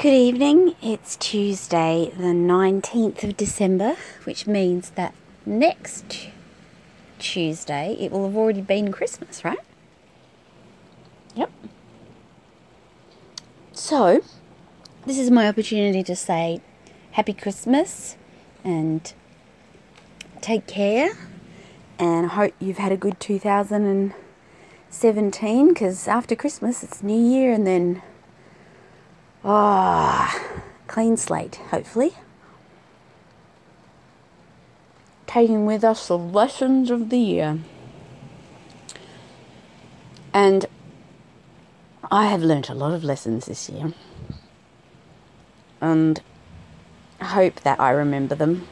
Good evening. It's Tuesday, the 19th of December, which means that next Tuesday it will have already been Christmas, right? Yep. So, this is my opportunity to say Happy Christmas and take care and hope you've had a good 2017 because after Christmas it's New Year and then ah oh, clean slate hopefully. Taking with us the lessons of the year. And I have learnt a lot of lessons this year. And hope that I remember them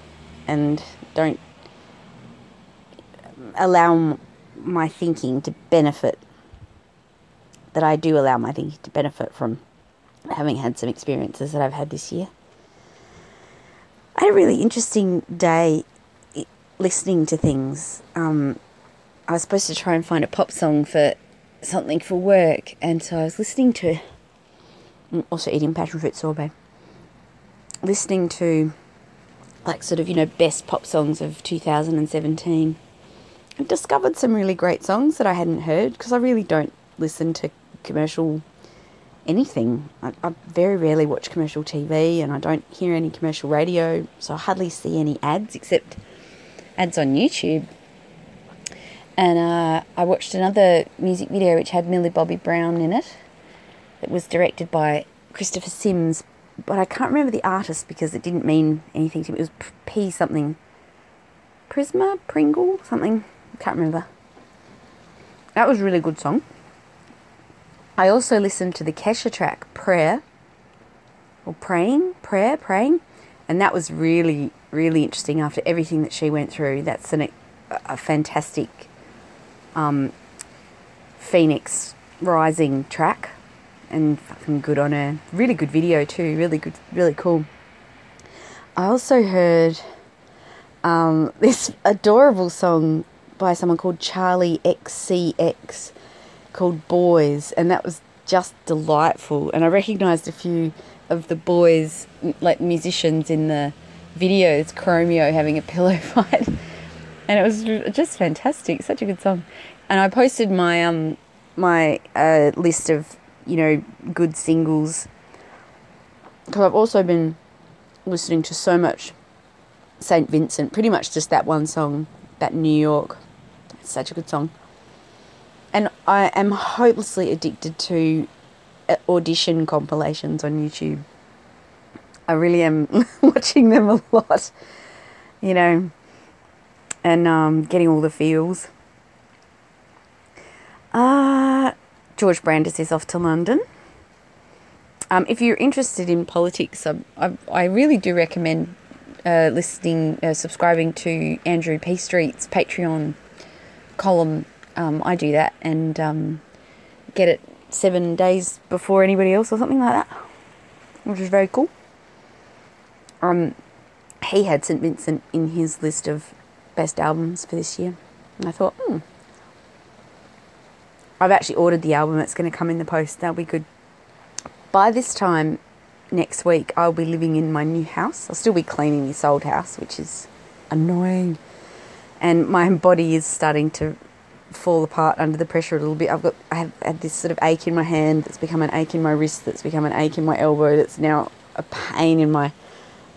and don't allow my thinking to benefit, that I do allow my thinking to benefit from having had some experiences that I've had this year. I had a really interesting day listening to things. Um, I was supposed to try and find a pop song for something for work, and so I was listening to, also eating passion fruit sorbet, listening to like sort of, you know, best pop songs of 2017 I've discovered some really great songs that I hadn't heard because I really don't listen to commercial anything. I, I, very rarely watch commercial TV and I don't hear any commercial radio, so I hardly see any ads except ads on YouTube. And uh, I watched another music video which had Millie Bobby Brown in it. It was directed by Christopher Sims, but I can't remember the artist because it didn't mean anything to me. It was P something. Prisma? Pringle? Something. I can't remember. That was a really good song. I also listened to the Kesha track Prayer or Praying, Prayer, Praying, and that was really, really interesting after everything that she went through. That's an, a fantastic um, Phoenix Rising track and fucking good on her. Really good video too, really good, really cool. I also heard um, this adorable song by someone called Charli XCX called Boys, and that was just delightful. And I recognised a few of the boys, like musicians in the videos, Chromeo having a pillow fight. and it was just fantastic. Such a good song. And I posted my um my uh, list of you know good singles because I've also been listening to so much Saint Vincent, pretty much just that one song, that New York such a good song. And I am hopelessly addicted to uh, audition compilations on YouTube. I really am watching them a lot, you know, and um, getting all the feels. Uh, George Brandis is off to London. Um, if you're interested in politics, I, I, I really do recommend uh, listening, uh, subscribing to Andrew P. Street's Patreon column, um, I do that and um, get it seven days before anybody else or something like that, which is very cool. Um, he had St. Vincent in his list of best albums for this year. And I thought, hmm. I've actually ordered the album, it's going to come in the post, that'll be good. By this time next week, I'll be living in my new house. I'll still be cleaning this old house, which is annoying and my body is starting to fall apart under the pressure a little bit. I've got I have had this sort of ache in my hand that's become an ache in my wrist that's become an ache in my elbow that's now a pain in my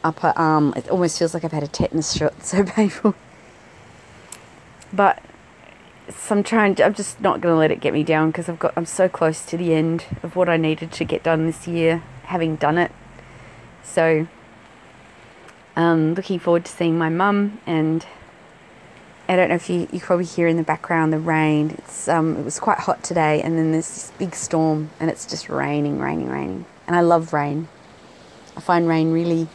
upper arm. It almost feels like I've had a tetanus shot. It's so painful. But I'm trying. I'm just not going to let it get me down because I've got. I'm so close to the end of what I needed to get done this year, having done it. So, um, looking forward to seeing my mum and I don't know if you, you probably hear in the background the rain. It's um, it was quite hot today, and then there's this big storm, and it's just raining, raining, raining. And I love rain. I find rain really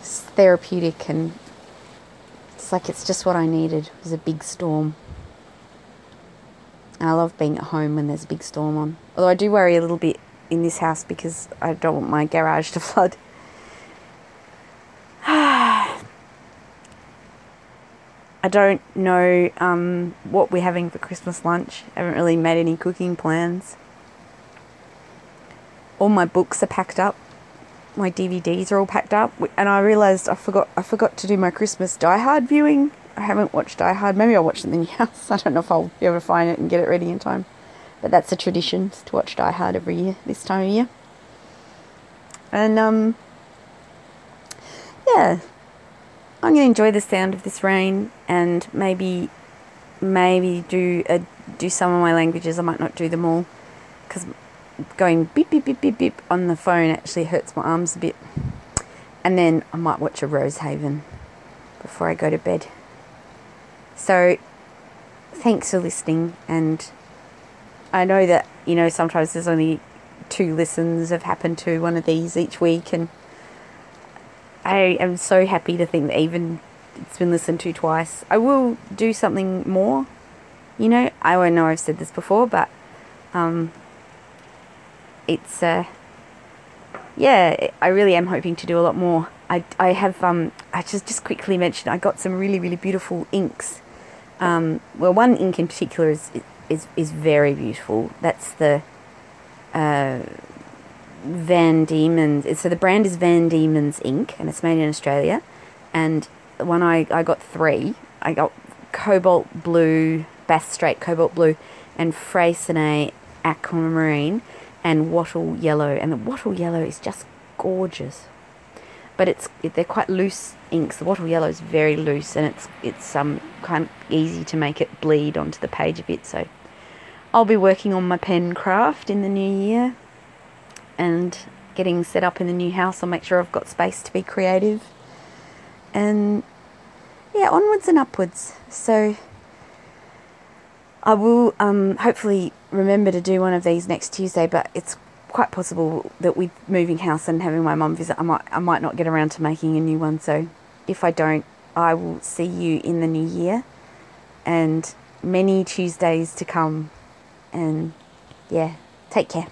therapeutic, and it's like it's just what I needed. It was a big storm, and I love being at home when there's a big storm on. Although I do worry a little bit in this house because I don't want my garage to flood. I don't know um, what we're having for Christmas lunch. I haven't really made any cooking plans. all my books are packed up. My DVDs are all packed up, and I realised I forgot I forgot to do my Christmas Die Hard viewing. I haven't watched Die Hard. Maybe I'll watch it in the house. I don't know if I'll be able to find it and get it ready in time. But that's a tradition to watch Die Hard every year this time of year. And um, yeah, I'm going to enjoy the sound of this rain and maybe maybe do a, do some of my languages. I might not do them all because going beep beep beep beep beep on the phone actually hurts my arms a bit. And then I might watch a Rosehaven before I go to bed. So thanks for listening and I know that you know sometimes there's only two listens have happened to one of these each week and I am so happy to think that even it's been listened to twice. I will do something more. You know, I know I've said this before, but um, it's uh, yeah, I really am hoping to do a lot more. I, I have um, I just just quickly mentioned I got some really really beautiful inks. Um, well, one ink in particular is is is very beautiful. That's the uh, Van Diemen's. So the brand is Van Diemen's ink, and it's made in Australia. And when I I got three, I got cobalt blue, Bass Strait cobalt blue, and Freycinet aquamarine, and wattle yellow. And the wattle yellow is just gorgeous. But it's they're quite loose inks. The wattle yellow is very loose, and it's it's um kind of easy to make it bleed onto the page a bit. So I'll be working on my pen craft in the new year and getting set up in the new house. I'll make sure I've got space to be creative. And yeah, onwards and upwards. So I will um, hopefully remember to do one of these next Tuesday, but it's quite possible that with moving house and having my mum visit, I might I might not get around to making a new one. So if I don't, I will see you in the new year, and many Tuesdays to come. And yeah, take care.